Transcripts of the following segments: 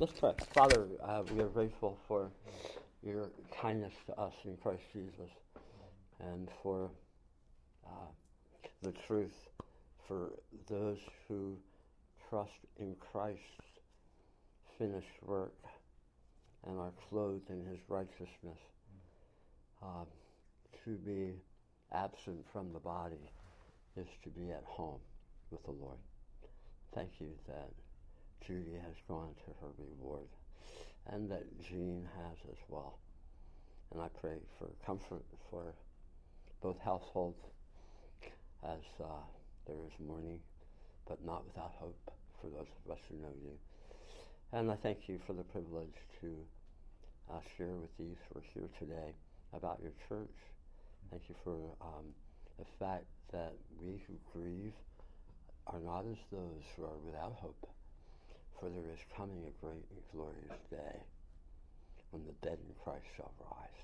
Let's pray. Father, uh, we are grateful for your kindness to us in Christ Jesus and for uh, the truth for those who trust in Christ's finished work and are clothed in his righteousness. Uh, to be absent from the body is to be at home with the Lord. Thank you that Judy has gone to her reward and that Jean has as well. And I pray for comfort for both households as uh, there is mourning, but not without hope for those of us who know you. And I thank you for the privilege to uh, share with these who are here today about your church. Thank you for um, the fact that we who grieve are not as those who are without hope, for there is coming a great and glorious day when the dead in Christ shall rise.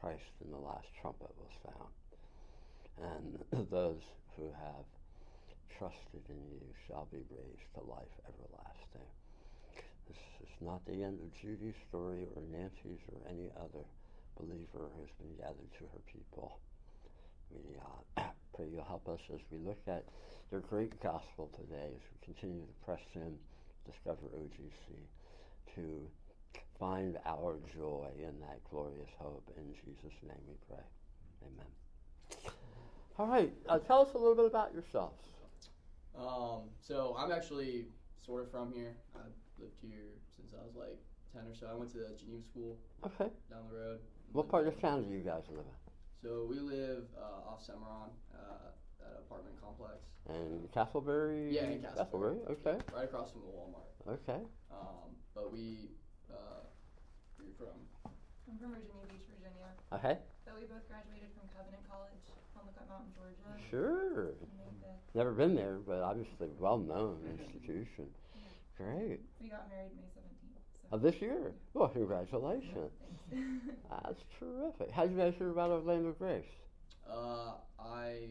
Christ in the last trumpet will sound. And those who have trusted in you shall be raised to life everlasting. This is not the end of Judy's story or Nancy's or any other believer who has been gathered to her people. We uh, pray you'll help us as we look at their great gospel today, as we continue to press in, discover OGC, to find our joy in that glorious hope. In Jesus' name we pray. Amen. All right, uh, tell us a little bit about yourselves. Um, so I'm actually sort of from here. I've lived here since I was like 10 or so. I went to the Geneva School Okay. down the road. What part of town do you guys live in? So we live uh, off Cimarron, uh, apartment complex, In Casselberry? Yeah, in Casselberry. Okay. right across from the Walmart. Okay. Um, but we, uh, we're from, I'm from Virginia Beach, Virginia, Okay. but we both graduated from Covenant College on Lookout Mountain, Georgia. Sure. And Never been there, but obviously well-known institution. Great. we got married May 17th. Uh, So. this year? Well, congratulations. Thanks. That's terrific. How did you guys hear about Orlando Grace? uh, I,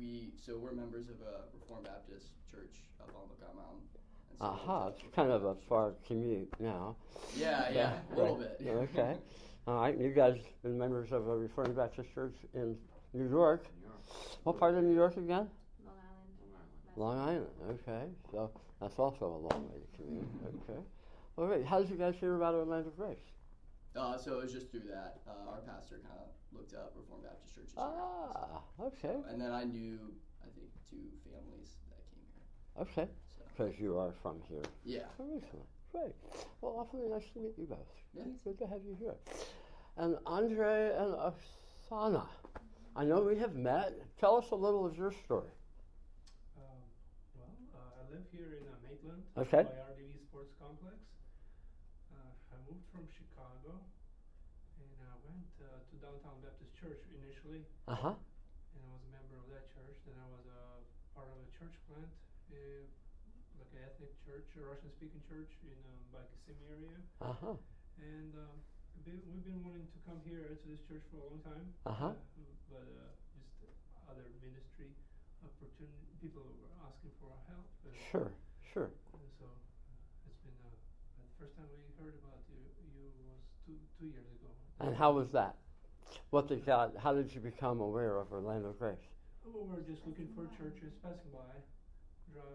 we, so we're members of a Reformed Baptist church up on Lookout Mountain. And so we Aha, it's kind of a far commute now. Baptist- Yeah, yeah, a little right. bit. okay. All right, you guys been members of a Reformed Baptist church in New York. What part of New York again? Long Island. Long Island. Okay, so that's also a long way to commute. Okay. All right. How did you guys hear about Orlando Grace? Uh, so it was just through that. Uh, our pastor kind of looked up Reformed Baptist churches. here. Ah, okay, And then I knew, I think, two families that came here. okay. So Because you are from here yeah, originally. Great. Well, awfully nice to meet you both. Yeah. Good to have you here. And Andre and Oksana, I know we have met. Tell us a little of your story. Um, well, uh, I live here in uh, Maitland, Okay. by RDV Sports Complex. Uh, I moved from Chicago, and I went uh, to Downtown Baptist Uh huh. and I was a member of that church. Then I was a part of a church plant, uh, like an ethnic church, a Russian-speaking church in um, by Kissimmee area. Uh huh. And um, we've been- we've been wanting to come here to this church for a long time. Uh-huh. but uh, just other ministry opportunity, people were asking for our help. And, Sure. Sure. so uh, it's been uh, the first time we heard about you. You was two two years ago. And how was that? What did God? How did you become aware of Orlando Grace? Oh, we were just looking for churches passing by.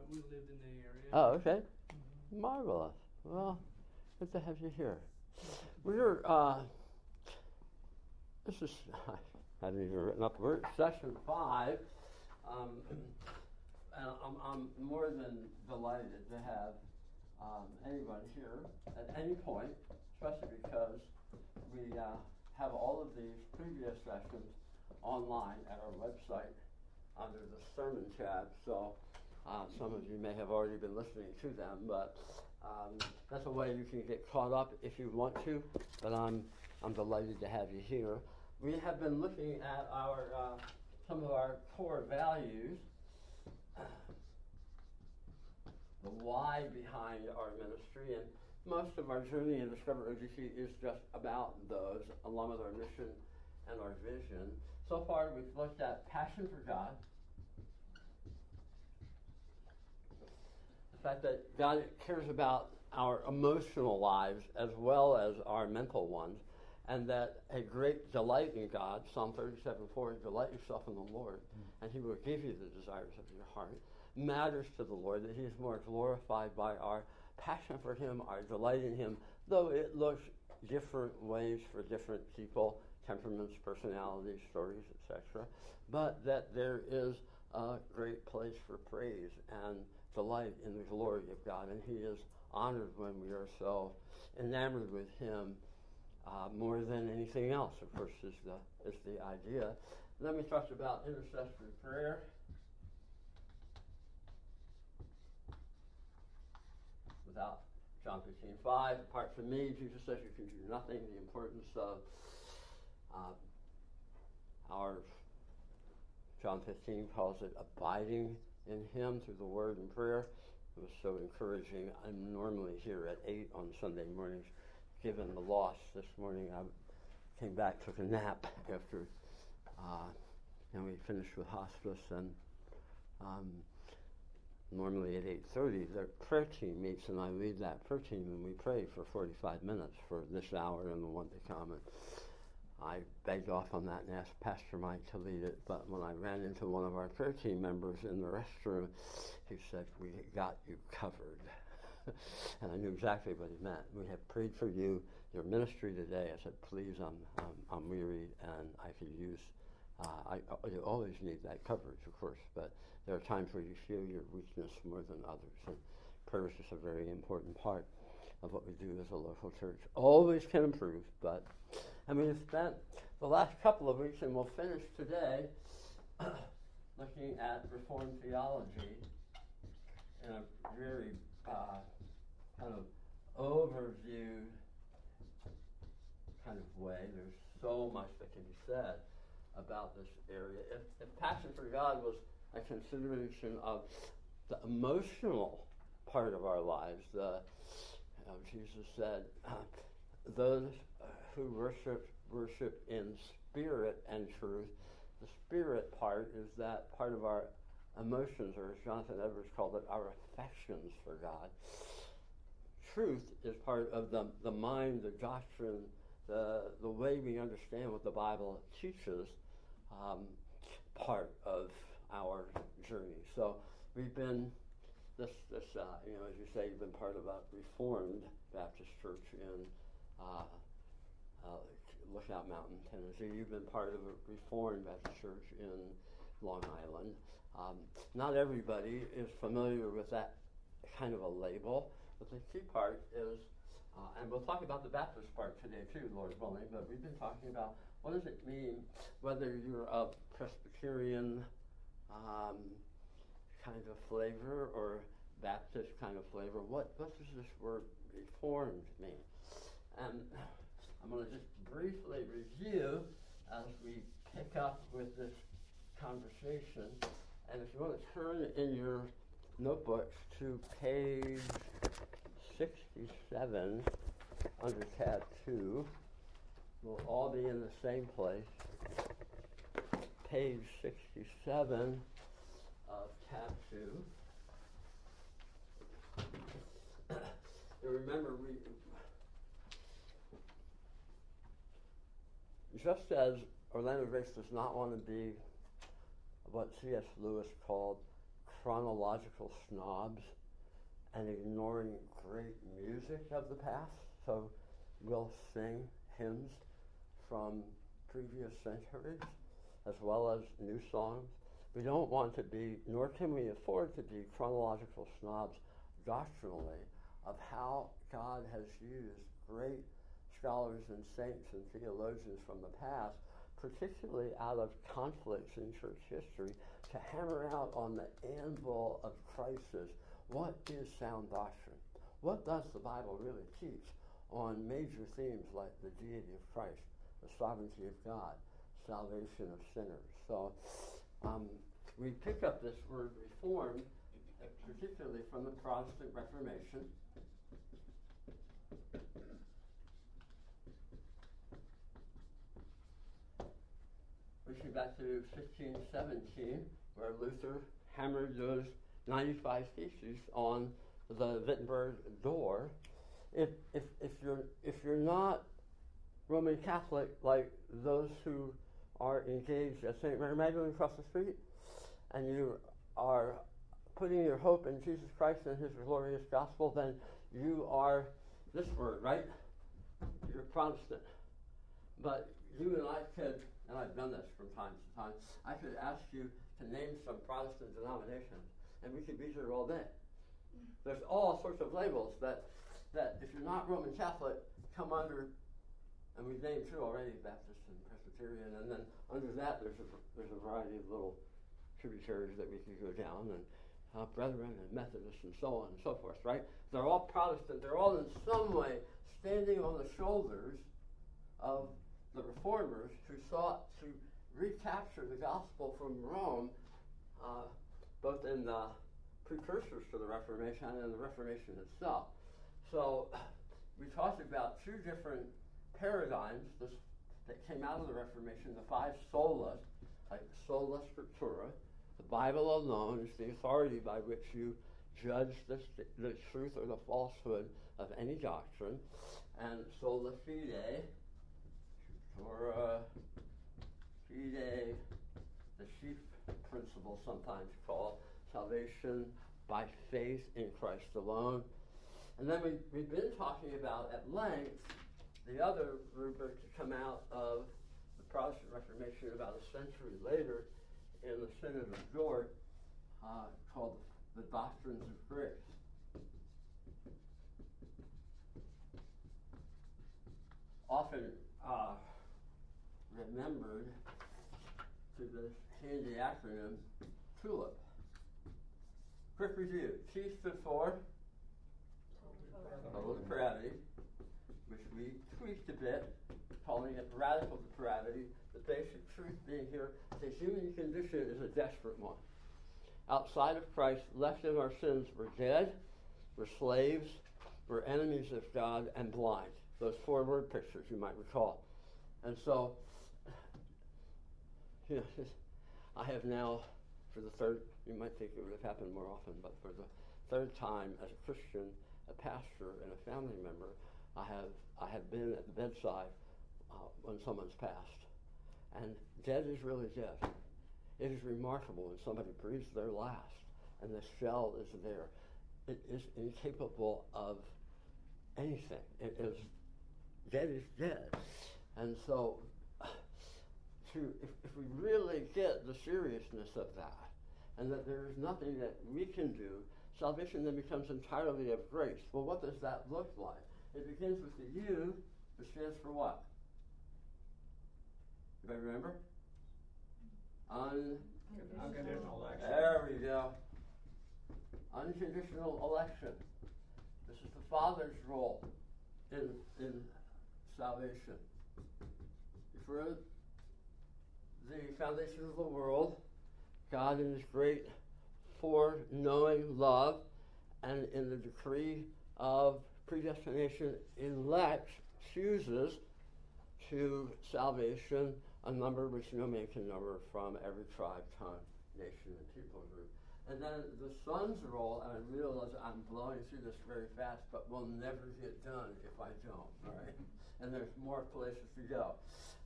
We lived in the area. Oh, okay. Mhm. Marvelous. Well, good to have you here. We're, uh, this is, I hadn't even written up the word, session five. Um, and I'm, I'm more than delighted to have um, anybody here at any point, especially because we uh, have all of these previous sessions online at our website under the sermon tab. So uh, some of you may have already been listening to them, but um, that's a way you can get caught up if you want to. But I'm I'm delighted to have you here. We have been looking at our uh, some of our core values, the why behind our ministry, and most of our journey in Discover OGC is just about those, along with our mission and our vision. So far, we've looked at passion for God, the fact that God cares about our emotional lives as well as our mental ones, and that a great delight in God, Psalm 37 4, delight yourself in the Lord, mm. and He will give you the desires of your heart, matters to the Lord, that He is more glorified by our passion for Him, our delight in Him, though it looks different ways for different people, temperaments, personalities, stories, etc., but that there is a great place for praise and delight in the glory of God, and He is honored when we are so enamored with Him uh, more than anything else. Of course, is the is the idea. Let me talk about intercessory prayer. Without John 15, 5, apart from me, Jesus says you can do nothing. The importance of uh, our John 15 calls it abiding in Him through the Word and prayer. It was so encouraging. I'm normally here at 8 on Sunday mornings. Given the loss this morning, I came back, took a nap after, uh, and we finished with hospice. And um, normally at 8.30, the prayer team meets, and I lead that prayer team, and we pray for 45 minutes for this hour and the one to come. And I begged off on that and asked Pastor Mike to lead it. But when I ran into one of our prayer team members in the restroom, he said, We got you covered. and I knew exactly what he meant. We have prayed for you, your ministry today. I said, Please, I'm, I'm, I'm weary and I could use, uh, I, you always need that coverage, of course, but there are times where you feel your weakness more than others. And prayer is just a very important part of what we do as a local church. Always can improve, but I mean, we've spent the last couple of weeks, and we'll finish today, looking at Reformed theology in a very uh, kind of overview kind of way. There's so much that can be said about this area. If, if passion for God was a consideration of the emotional part of our lives, the know, Jesus said, uh, "Those who worship worship in spirit and truth." The spirit part is that part of our emotions, or as Jonathan Edwards called it, our affections for God. Truth is part of the, the mind, the doctrine, the, the way we understand what the Bible teaches, um, part of our journey. So we've been, this, this uh, you know, as you say, you've been part of a Reformed Baptist church in uh, uh, Lookout Mountain, Tennessee. You've been part of a Reformed Baptist church in Long Island. Um, not everybody is familiar with that kind of a label, but the key part is, uh, and we'll talk about the Baptist part today too, Lord willing, but we've been talking about what does it mean whether you're a Presbyterian um, kind of flavor or Baptist kind of flavor. What, what does this word reformed mean? And I'm going to just briefly review as we pick up with this conversation and if you want to turn in your notebooks to page 67 under tab 2, we'll all be in the same place. Page 67 of 2. and remember, we just as Orlando Grace does not want to be what C.S. Lewis called chronological snobs and ignoring great music of the past. So we'll sing hymns from previous centuries as well as new songs. We don't want to be, nor can we afford to be chronological snobs doctrinally of how God has used great scholars and saints and theologians from the past particularly out of conflicts in church history, to hammer out on the anvil of crisis what is sound doctrine? What does the Bible really teach on major themes like the deity of Christ, the sovereignty of God, salvation of sinners? So um, we pick up this word reform, particularly from the Protestant Reformation. Pushing back to 1517, where Luther hammered those 95 theses on the Wittenberg door, if, if, if, you're, if you're not Roman Catholic like those who are engaged at St. Mary Magdalene across the street, and you are putting your hope in Jesus Christ and His glorious gospel, then you are this word, right? You're Protestant. But you and I could, and I've done this from time to time, I could ask you to name some Protestant denominations, and we could be here all day. There's all sorts of labels that, that if you're not Roman Catholic, come under, and we've named two already, Baptist and And then under that there's a, there's a variety of little tributaries that we could go down, and uh, Brethren and Methodists and so on and so forth, right? They're all Protestant. They're all in some way standing on the shoulders of the reformers who sought to recapture the gospel from Rome, uh, both in the precursors to the Reformation and in the Reformation itself. So we talked about two different paradigms this, that came out of the Reformation, the five solas, like sola scriptura, the Bible alone is the authority by which you judge the, the truth or the falsehood of any doctrine, and sola fide, Torah, fide, the chief principle sometimes called salvation by faith in Christ alone. And then we, we've been talking about at length the other rubric to come out of the Protestant Reformation about a century later in the Synod of Dort uh, called the Doctrines of Grace. Often uh, remembered to the handy acronym TULIP. Quick review. T stood for total depravity, which we tweaked a bit, calling it radical depravity. The basic truth being here, the human condition is a desperate one. Outside of Christ, left in our sins, we're dead, we're slaves, we're enemies of God, and blind. Those four word pictures you might recall. And so, you know, I have now, for the third, you might think it would have happened more often, but for the third time as a Christian, a pastor, and a family member, I have, I have been at the bedside uh, when someone's passed. And dead is really dead. It is remarkable when somebody breathes their last and the shell is there. It is incapable of anything. It is dead is dead. And so to if, if we really get the seriousness of that and that there is nothing that we can do, salvation then becomes entirely of grace. Well, what does that look like? It begins with the U, which stands for what? Anybody remember? Unconditional election. There we go. Unconditional election. This is the Father's role in, in salvation. Before the foundation of the world, God in His great foreknowing love and in the decree of predestination elects, chooses to salvation a number which no man can number from every tribe, tongue, nation, and people group. And then the Son's role, and I realize I'm blowing through this very fast, but we'll never get done if I don't, all right? And there's more places to go.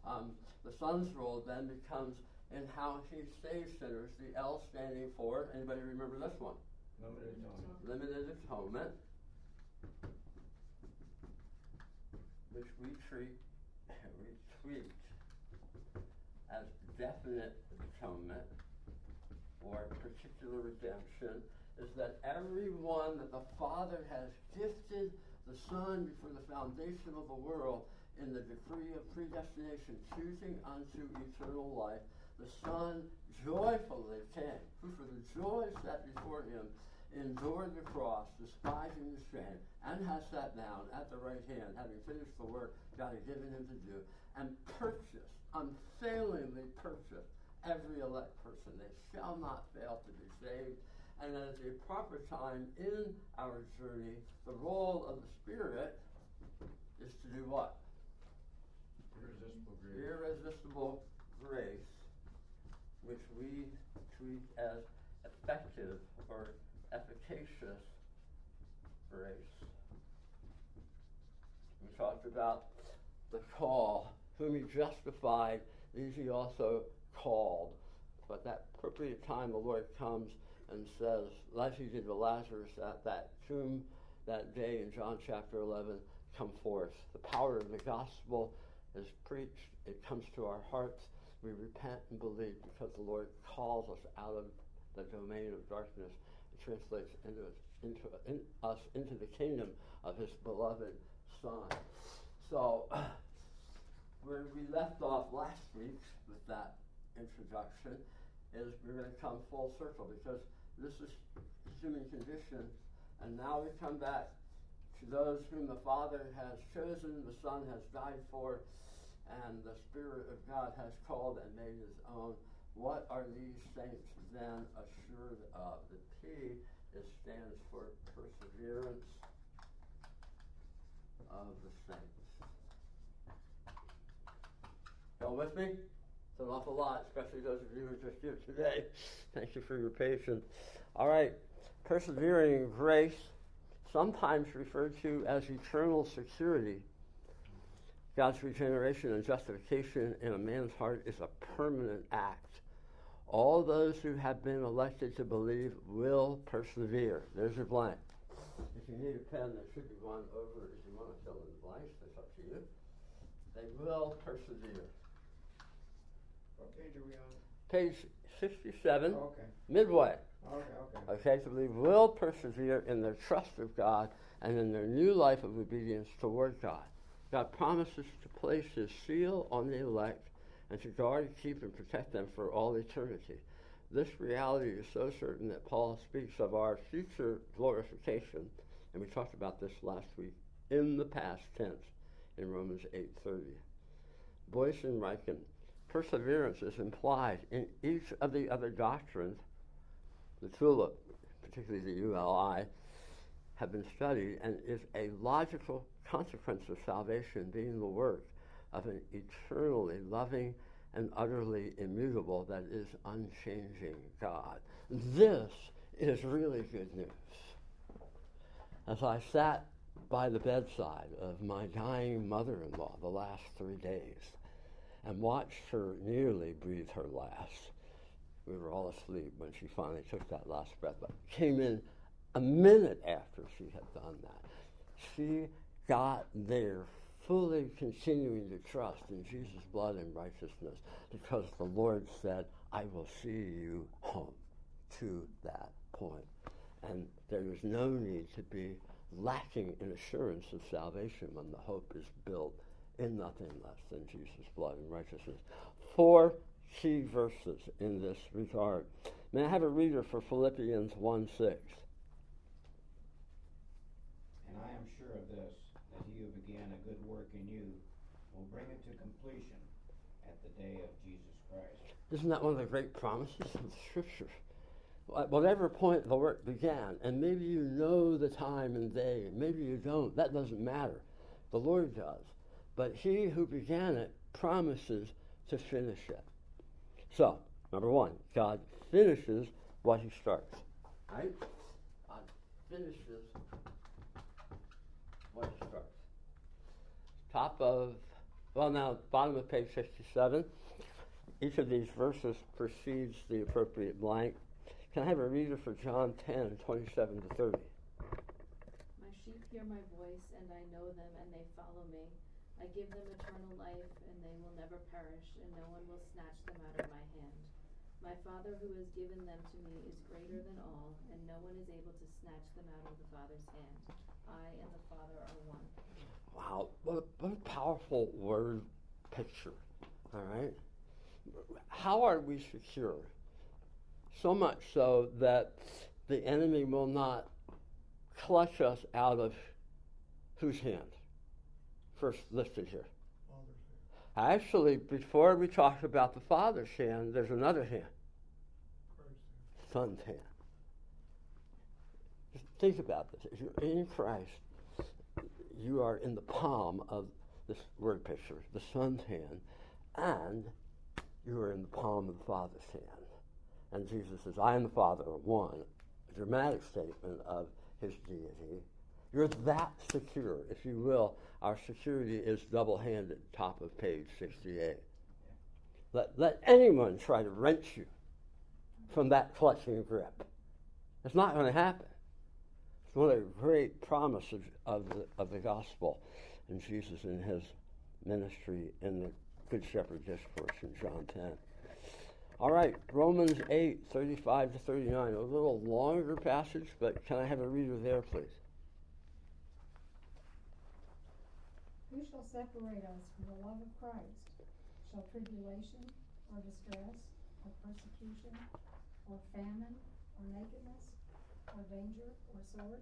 Um, the Son's role then becomes in how he saves sinners, the L standing for, anybody remember this one? Limited atonement. Limited atonement, which we treat, we treat as definite atonement or particular redemption is that everyone that the Father has gifted the Son before the foundation of the world in the decree of predestination, choosing unto eternal life, the Son joyfully came, who for the joy set before him endured the cross, despising the shame, and has sat down at the right hand, having finished the work God had given him to do, and purchased unfailingly purchased, every elect person. They shall not fail to be saved. And at the proper time in our journey, the role of the Spirit is to do what? Irresistible grace. Irresistible grace, which we treat as effective or efficacious grace. We talked about the call, whom he justified, these he also called. But that appropriate time, the Lord comes and says, like he did to Lazarus at that tomb that day in John chapter 11, come forth. The power of the gospel is preached, it comes to our hearts. We repent and believe because the Lord calls us out of the domain of darkness translates into us into, in, us into the kingdom of his beloved Son. So, where we left off last week with that introduction is we're going to come full circle because this is human condition, and now we come back to those whom the Father has chosen, the Son has died for, and the Spirit of God has called and made his own. What are these saints then assured of? The P it stands for perseverance of the saints. Go with me? It's an awful lot, especially those of you who are just here today. Thank you for your patience. All right, persevering grace, sometimes referred to as eternal security. God's regeneration and justification in a man's heart is a permanent act. All those who have been elected to believe will persevere. There's your blank. If you need a pen, there should be one over if you want to fill in the blanks. That's up to you. They will persevere. What page are we on? Page 67, Okay, midway. okay, okay. Okay, to believe will persevere in their trust of God and in their new life of obedience toward God. God promises to place his seal on the elect and to guard, keep, and protect them for all eternity. This reality is so certain that Paul speaks of our future glorification, and we talked about this last week, in the past tense in Romans 8.30. Boice and Ryken, perseverance is implied in each of the other doctrines. The TULIP, particularly the ULI, have been studied and is a logical consequence of salvation being the work of an eternally loving and utterly immutable, that is, unchanging God. This is really good news. As I sat by the bedside of my dying mother in law the last three days and watched her nearly breathe her last, we were all asleep when she finally took that last breath, but came in a minute after she had done that. She got there fully continuing to trust in Jesus' blood and righteousness because the Lord said, I will see you home to that point. And there is no need to be lacking in assurance of salvation when the hope is built in nothing less than Jesus' blood and righteousness. Four key verses in this regard. May I have a reader for Philippians 1 6? And I am sure of this, that he who began a good work in you will bring it to completion at the day of Jesus Christ. Isn't that one of the great promises of the Scripture? At whatever point the work began, and maybe you know the time and day, maybe you don't, that doesn't matter. The Lord does. But he who began it promises to finish it. So, number one, God finishes what he starts. Right? God finishes what he starts. Top of, well, now, bottom of page 67. Each of these verses precedes the appropriate blank. Can I have a reader for John 10, 27 to 30? My sheep hear my voice, and I know them, and they follow me. I give them eternal life, and they will never perish, and no one will snatch them out of my hand. My Father who has given them to me is greater than all, and no one is able to snatch them out of the Father's hand. I and the Father are one. Wow, what a, what a powerful word picture. All right? How are we secure? So much so that the enemy will not clutch us out of whose hand? First listed here. Actually, before we talk about the Father's hand, there's another hand. Son's hand. Just think about this. If you're in Christ, you are in the palm of this word picture, the Son's hand, and you are in the palm of the Father's hand. And Jesus says, I and the Father are one. A dramatic statement of his deity. You're that secure. If you will, our security is double handed, top of page 68. Let, let anyone try to wrench you from that clutching grip. It's not going to happen. It's one of the great promises of the, of the gospel and Jesus in his ministry in the Good Shepherd Discourse in John 10. All right, Romans 8, 35 to 39. A little longer passage, but can I have a reader there, please? Who shall separate us from the love of Christ? Shall tribulation, or distress, or persecution, or famine, or nakedness, or danger, or sword?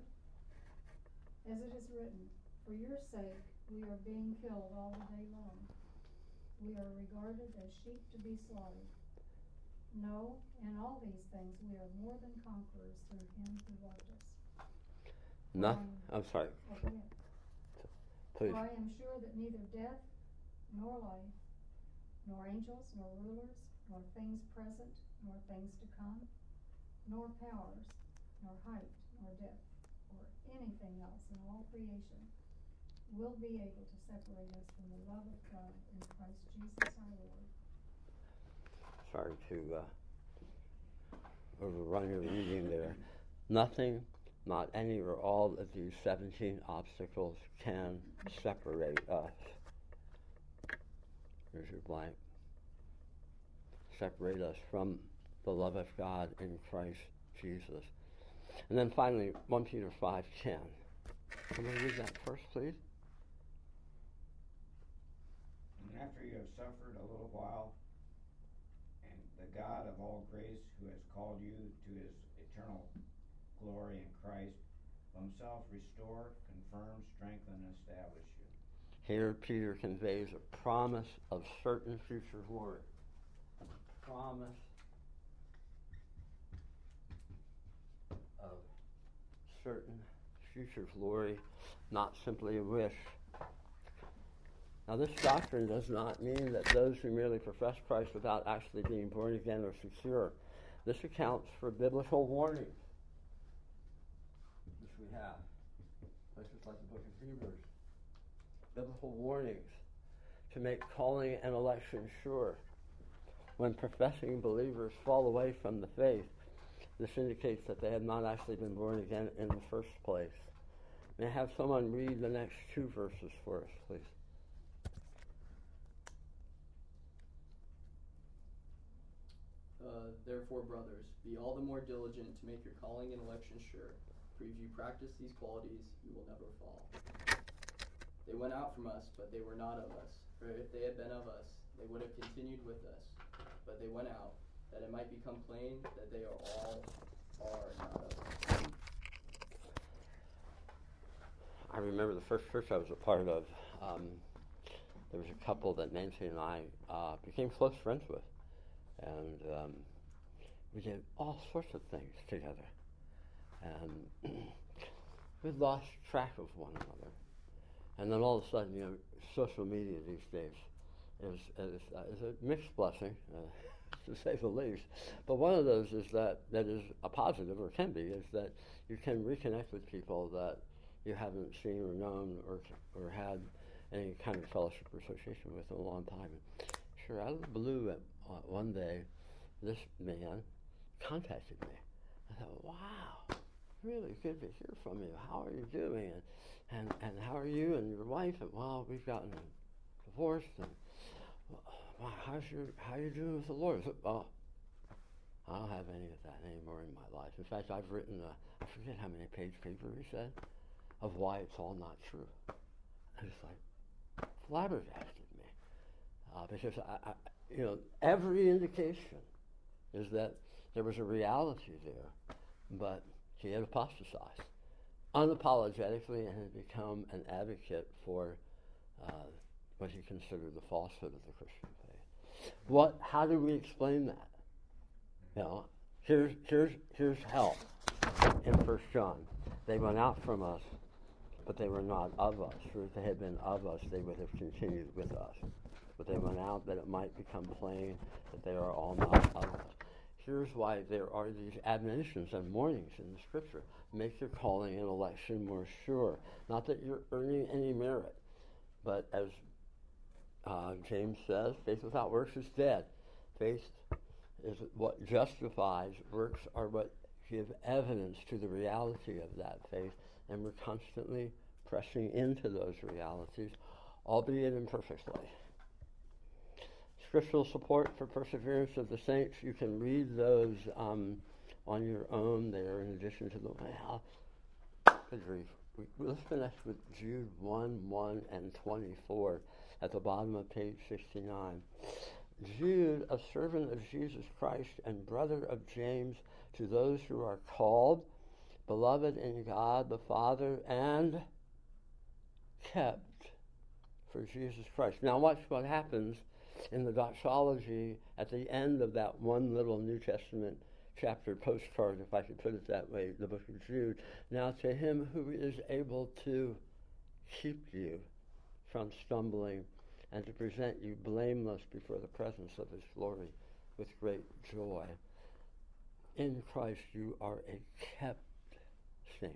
As it is written, For your sake we are being killed all the day long. We are regarded as sheep to be slaughtered. No, in all these things we are more than conquerors through him who loved us. No, Um, I'm sorry. Please. For I am sure that neither death, nor life, nor angels, nor rulers, nor things present, nor things to come, nor powers, nor height, nor depth, or anything else in all creation will be able to separate us from the love of God in Christ Jesus our Lord. Sorry to uh, overrun your reading there. Nothing, not any or all of these 17 obstacles can separate us. Here's your blank. Separate us from the love of God in Christ Jesus. And then finally, 1 Peter 5.10. Somebody read that first, please. And after you have suffered a little while, and the God of all grace, who has called you to his eternal glory in Christ, will himself restore, confirm, strengthen, and establish you. Here, Peter conveys a promise of certain future glory. A promise of certain future glory, not simply a wish. Now, this doctrine does not mean that those who merely profess Christ without actually being born again are secure. This accounts for biblical warnings, which we have. Places like the book of Hebrews biblical warnings to make calling and election sure. When professing believers fall away from the faith, this indicates that they have not actually been born again in the first place. May I have someone read the next two verses for us, please? Uh, therefore, brothers, be all the more diligent to make your calling and election sure. For if you practice these qualities, you will never fall. They went out from us, but they were not of us. For if they had been of us, they would have continued with us. But they went out, that it might become plain that they are all are not of. I remember the first church I was a part of. Um, there was a couple that Nancy and I uh, became close friends with, and um, we did all sorts of things together. And we lost track of one another. And then all of a sudden, you know, social media these days is, is, uh, is a mixed blessing, uh, to say the least. But one of those is that, that is a positive, or can be, is that you can reconnect with people that you haven't seen or known or, or had any kind of fellowship or association with in a long time. Sure, out of the blue, uh, one day, this man contacted me. I thought, wow, really good to hear from you. How are you doing? And, and, and how are you and your wife? And well, we've gotten divorced. And how's your how you doing with the? So, oh, I don't have any of that anymore in my life. In fact, I've written a, I forget how many page paper he said of why it's all not true. And it's like flabbergasted me uh, because I, I, you know, every indication is that there was a reality there, but he had apostatized unapologetically and had become an advocate for uh, what he considered the falsehood of the Christian faith. What? How do we explain that? You know, here's here's here's help in First John. They went out from us, but they were not of us. For if they had been of us, they would have continued with us. But they went out that it might become plain that they are all not of us. here's why there are these admonitions and warnings in the scripture. Make your calling and election more sure. Not that you're earning any merit, but as uh, James says, faith without works is dead. Faith is what justifies, works are what give evidence to the reality of that faith, and we're constantly pressing into those realities, albeit imperfectly. Scriptural support for perseverance of the saints, you can read those um, on your own there in addition to the. Well, good grief. Let's finish with Jude 1 1 and 24 at the bottom of page 69. Jude, a servant of Jesus Christ and brother of James, to those who are called, beloved in God the Father, and kept for Jesus Christ. Now, watch what happens in the doxology at the end of that one little New Testament chapter postcard, if I could put it that way, the book of Jude. Now, to him who is able to keep you from stumbling and to present you blameless before the presence of his glory with great joy. In Christ, you are a kept saint,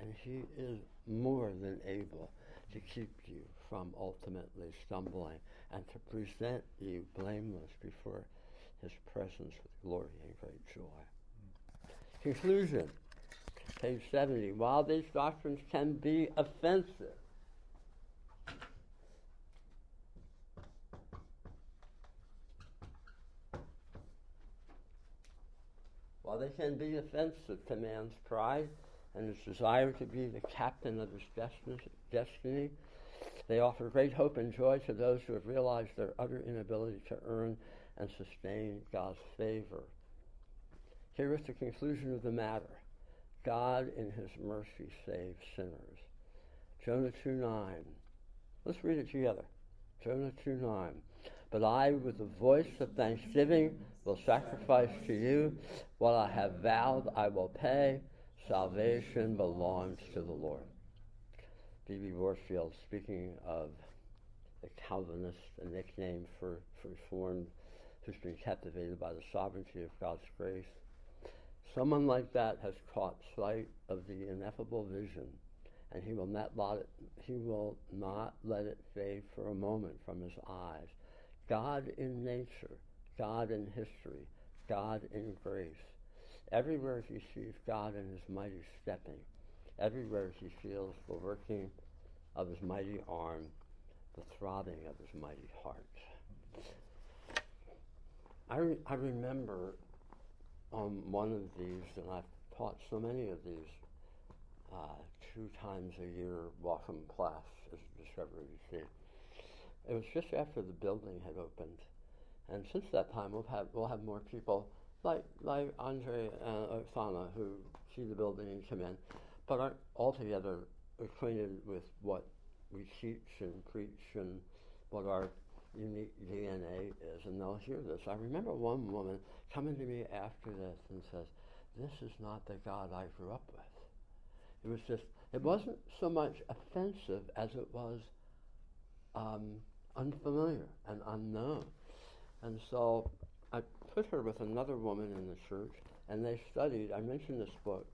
and he is more than able to keep you from ultimately stumbling and to present you blameless before his presence with glory and great joy. Conclusion, page 70. While these doctrines can be offensive, they can be offensive to man's pride and his desire to be the captain of his destiny, they offer great hope and joy to those who have realized their utter inability to earn and sustain God's favor. Here is the conclusion of the matter God, in his mercy, saves sinners. Jonah 2 9. Let's read it together. Jonah 2 9. But I, with the voice of thanksgiving, will sacrifice to you. What I have vowed, I will pay. Salvation belongs to the Lord. B.B. Warfield, speaking of the Calvinist, a nickname for, for Reformed, who's been captivated by the sovereignty of God's grace. Someone like that has caught sight of the ineffable vision, and he will not it, he will not let it fade for a moment from his eyes. God in nature, God in history, God in grace. Everywhere he sees God in his mighty stepping, everywhere he feels the working of his mighty arm, the throbbing of his mighty heart. I, re- I remember on one of these, and I've taught so many of these uh, two times a year welcome class as a Discovery You see. It was just after the building had opened, and since that time we'll have we'll have more people like like Andre and Oksana who see the building and come in, but aren't altogether acquainted with what we teach and preach and what our unique DNA is, and they'll hear this. I remember one woman coming to me after this and says, "This is not the God I grew up with." It was just, it wasn't so much offensive as it was um, unfamiliar and unknown. And so I put her with another woman in the church, and they studied. I mentioned this book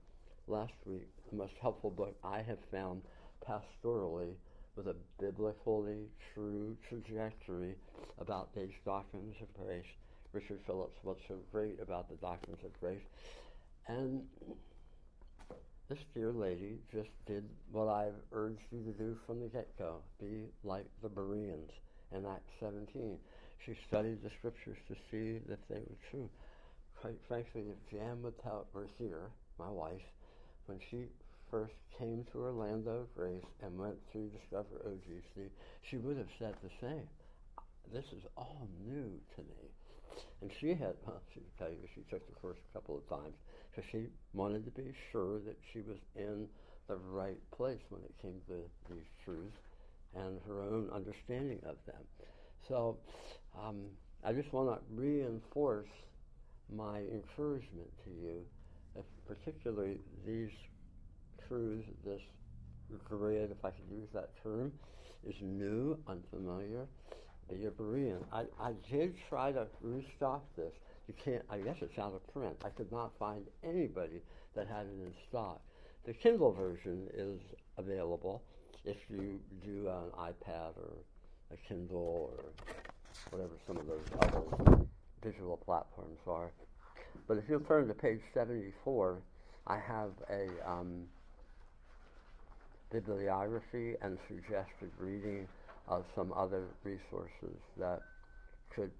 last week, the most helpful book I have found pastorally with a biblically true trajectory about these doctrines of grace. Richard Phillips, what's so great about the doctrines of grace. And this dear lady just did what I've urged you to do from the get go be like the Bereans in Acts 17. She studied the scriptures to see that they were true. Quite frankly, if Jan tell her here, my wife, when she first came to Orlando Grace and went through Discover OGC, she would have said the same. This is all new to me. And she had, well, she could tell you, she took the course a couple of times because she wanted to be sure that she was in the right place when it came to these truths and her own understanding of them. So um, I just want to reinforce my encouragement to you, particularly these truths, this grid, if I could use that term, is new, unfamiliar. A Berean. I, I did try to restock this You can't. I guess it's out of print. I could not find anybody that had it in stock. The Kindle version is available if you do an iPad or a Kindle or whatever some of those other digital platforms are. But if you'll turn to page 74, I have a um, bibliography and suggested reading of some other resources that could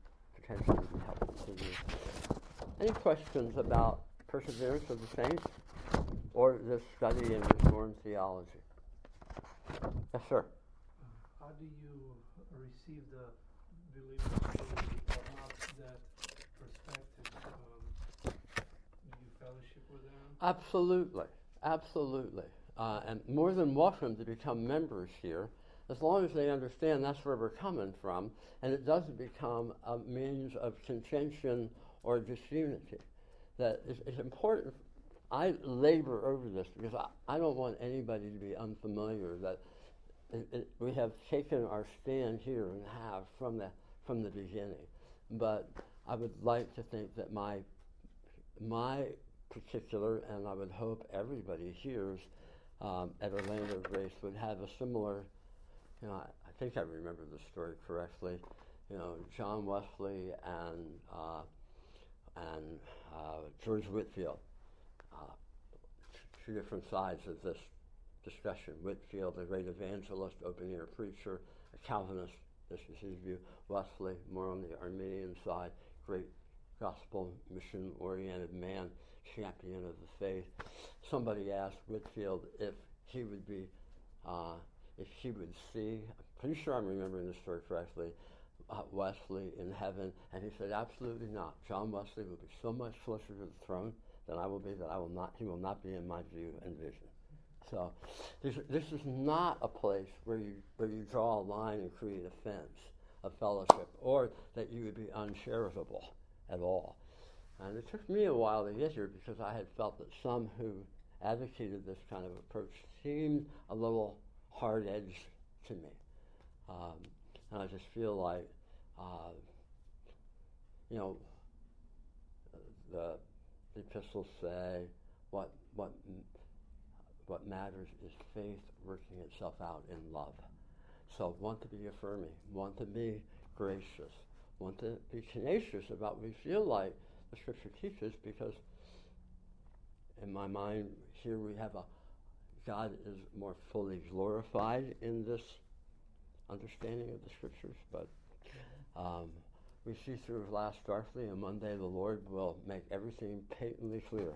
potentially be helpful to you. Any questions about perseverance of the saints or this study in Reformed theology? Yes, sir. How do you receive the believers who not that perspective? Um, do you fellowship with them? Absolutely, absolutely. Uh, and more than welcome to become members here, as long as they understand that's where we're coming from, and it doesn't become a means of contention or disunity. That it's, it's important. I labor over this because I, I don't want anybody to be unfamiliar that it, it, we have taken our stand here and have from the from the beginning. But I would like to think that my my particular, and I would hope everybody hears um, at Orlando Grace would have a similar. You know, I, I, think I remember the story correctly. You know, John Wesley and uh, and uh, George Whitefield, uh, two different sides of this discussion. Whitefield, a great evangelist, open air preacher, a Calvinist, this is his view. Wesley, more on the Arminian side, great gospel mission oriented man, champion of the faith. Somebody asked Whitefield if he would be, uh, if he would see, I'm pretty sure I'm remembering the story correctly, uh, Wesley in heaven, and he said, absolutely not. John Wesley will be so much closer to the throne than I will be that I will not, he will not be in my view and vision. So this, this is not a place where you, where you draw a line and create a fence of fellowship, or that you would be uncharitable at all. And it took me a while to get here because I had felt that some who advocated this kind of approach seemed a little hard edged to me. Um, and I just feel like, uh, you know, the, the epistles say what, what, what matters is faith working itself out in love. So want to be affirming, want to be gracious, want to be tenacious about what we feel like the scripture teaches because in my mind here we have a God is more fully glorified in this understanding of the scriptures, but um, we see through last darkly and Monday the Lord will make everything patently clear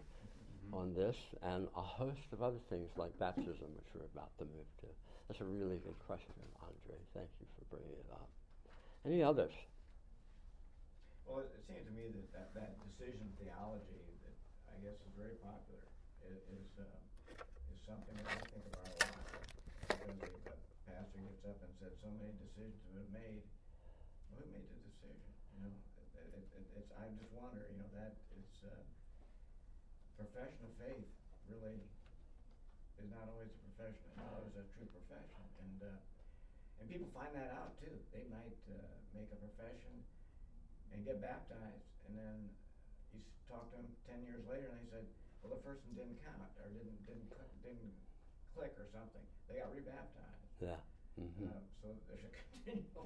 mm-hmm. on this and a host of other things like baptism, which we're about to move to. That's a really good question, Andre. Thank you for bringing it up. Any others? Well, it, it seems to me that, that that decision theology that I guess is very popular is is, uh, is something that I think about a lot because the pastor gets up and says so many decisions have been made. Well, who made the decision? You know, it, it, it, it's I just wonder. You know, that it's uh, profession of faith really is not always a profession. It's not always a true profession, and uh, and people find that out too. They might uh, make a profession and get baptized, and then you talk to them ten years later, and they said, "Well, the first one didn't count, or didn't didn't didn't click, or something. They got rebaptized." Yeah. Mm-hmm. Uh, so there's a continual.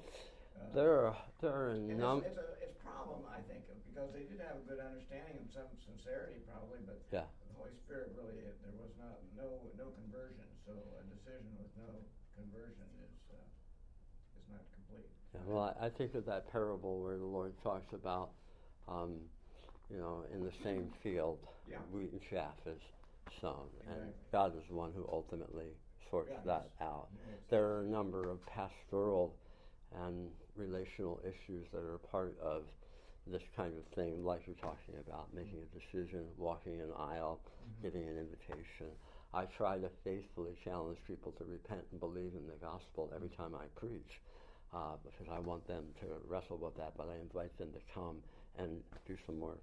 Uh, there are there are a number. It's, it's, a it's a problem, I think, because they did have a good understanding and some sincerity, probably, but yeah. the Holy Spirit really there was not no no conversion. So a decision with no conversion is uh, is not complete. Yeah, well, I, I, think of that parable where the Lord talks about, um, you know, in the same field, yeah. wheat and chaff is sown, exactly. and God is the one who ultimately sorts yeah, that out. There are a number of pastoral and relational issues that are part of this kind of thing, like you're talking about, making a decision, walking an aisle, mm-hmm. giving an invitation. I try to faithfully challenge people to repent and believe in the gospel every time I preach uh, because I want them to wrestle with that, but I invite them to come and do some more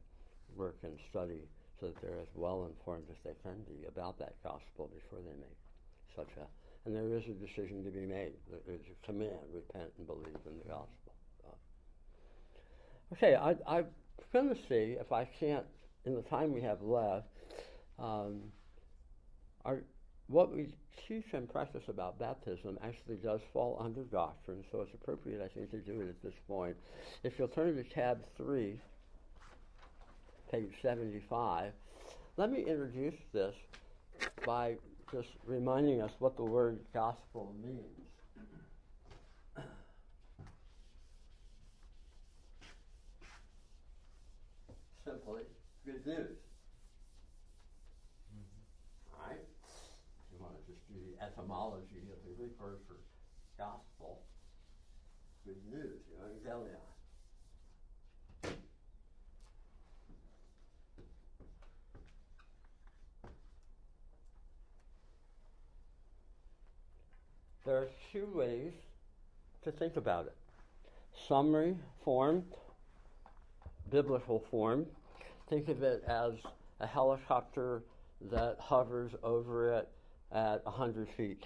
work and study so that they're as well informed as they can be about that gospel before they make a. And there is a decision to be made. Is a command: repent and believe in the gospel. Okay, I, I'm going to see if I can't, in the time we have left, um, our, what we teach and practice about baptism actually does fall under doctrine, so it's appropriate, I think, to do it at this point. If you'll turn to tab 3, page 75, let me introduce this by just reminding us what the word gospel means. Simply, good news. Mm-hmm. All right? If you want to just do the etymology of the Greek word for gospel, good news, euangelion. There are two ways to think about it summary form, biblical form. Think of it as a helicopter that hovers over it at 100 feet.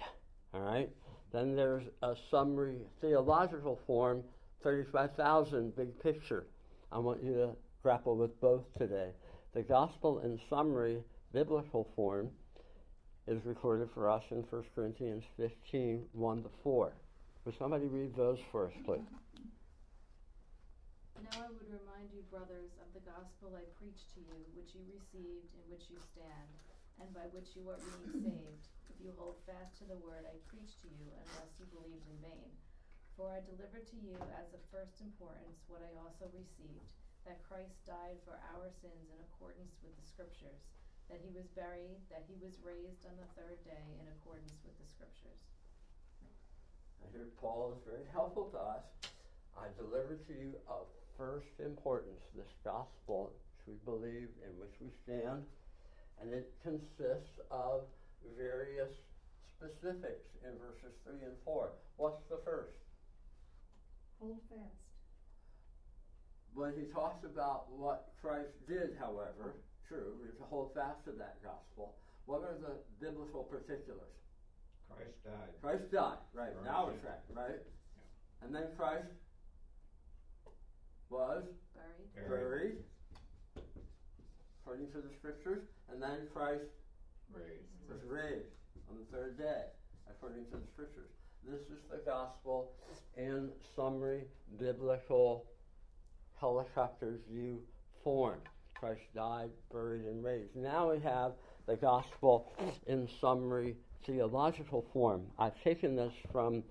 All right? Then there's a summary theological form, 35,000, big picture. I want you to grapple with both today. The gospel in summary, biblical form, is recorded for us in 1 Corinthians 15 1 to 4. Would somebody read those us, please? Now I would remind you, brothers, of the gospel I preached to you, which you received, in which you stand, and by which you are being saved, if you hold fast to the word I preached to you, unless you believed in vain. For I delivered to you as of first importance what I also received that Christ died for our sins in accordance with the Scriptures that he was buried, that he was raised on the third day in accordance with the scriptures. I hear Paul is very helpful to us. I deliver to you of first importance this gospel which we believe, in which we stand, and it consists of various specifics in verses 3 and 4. What's the first? Hold fast. When he talks about what Christ did, however, true. We're to hold fast to that gospel. What are the biblical particulars? Christ died. Christ died, right. Right. Now it's right, tracking, right? And then Christ was Buried. buried, according to the scriptures, and then Christ Raised. was raised on the third day, according to the scriptures. This is the gospel in summary, biblical helicopter view form. Christ died, buried, and raised. Now we have the gospel in summary theological form. I've taken this from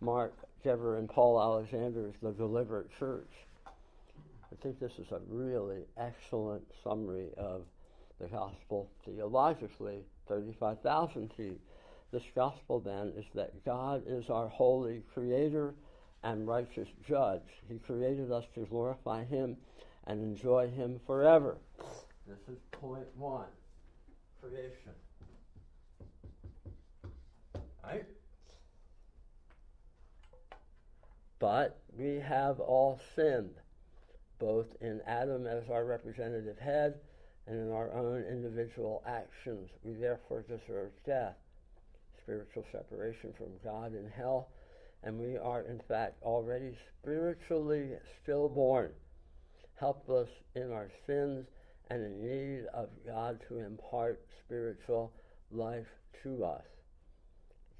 Mark Dever and Paul Alexander's The Deliberate Church. I think this is a really excellent summary of the gospel theologically, 35,000 feet. This gospel then is that God is our holy creator and righteous judge. He created us to glorify Him and enjoy Him forever. This is point one creation. Right? But we have all sinned, both in Adam as our representative head and in our own individual actions. We therefore deserve death, spiritual separation from God in hell, and we are in fact already spiritually stillborn helpless in our sins, and in need of God to impart spiritual life to us.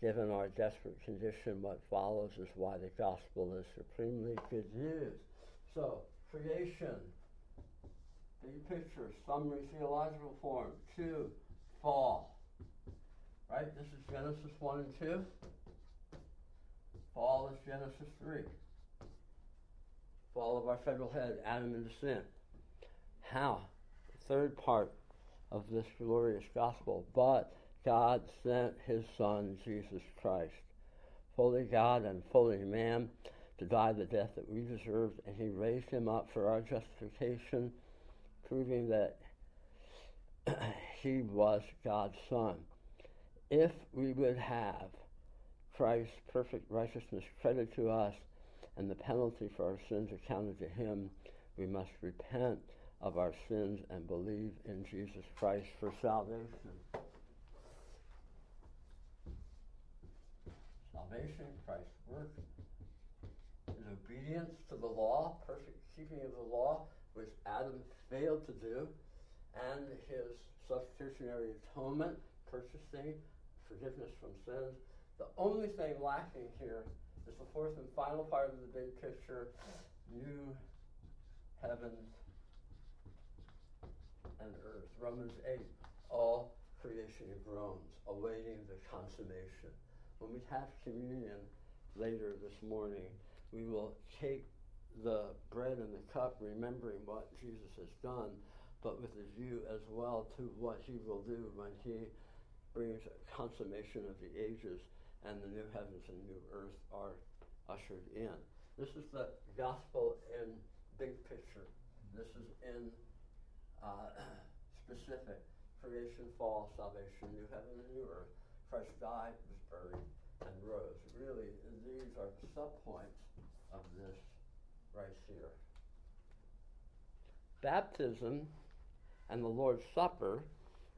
Given our desperate condition, what follows is why the gospel is supremely good news. So, creation, big picture, summary theological form. Two, fall. Right? This is Genesis 1 and 2. Fall is Genesis 3 fall of our federal head, Adam into sin. How? The third part of this glorious gospel. But God sent his Son, Jesus Christ, fully God and fully man, to die the death that we deserved, and he raised him up for our justification, proving that he was God's Son. If we would have Christ's perfect righteousness credited to us, and the penalty for our sins accounted to him, we must repent of our sins and believe in Jesus Christ for salvation. Salvation, Christ's work, is obedience to the law, perfect keeping of the law, which Adam failed to do, and his substitutionary atonement, purchasing forgiveness from sins. The only thing lacking here is the fourth and final part of the big picture new heavens and earth. Romans 8, all creation groans, awaiting the consummation. When we have communion later this morning, we will take the bread and the cup, remembering what Jesus has done, but with a view as well to what he will do when he brings consummation of the ages and the new heavens and new earth are ushered in. This is the gospel in big picture. This is in uh, specific creation, fall, salvation, new heaven and new earth. Christ died, was buried, and rose. Really, these are the subpoints of this right here. Baptism and the Lord's Supper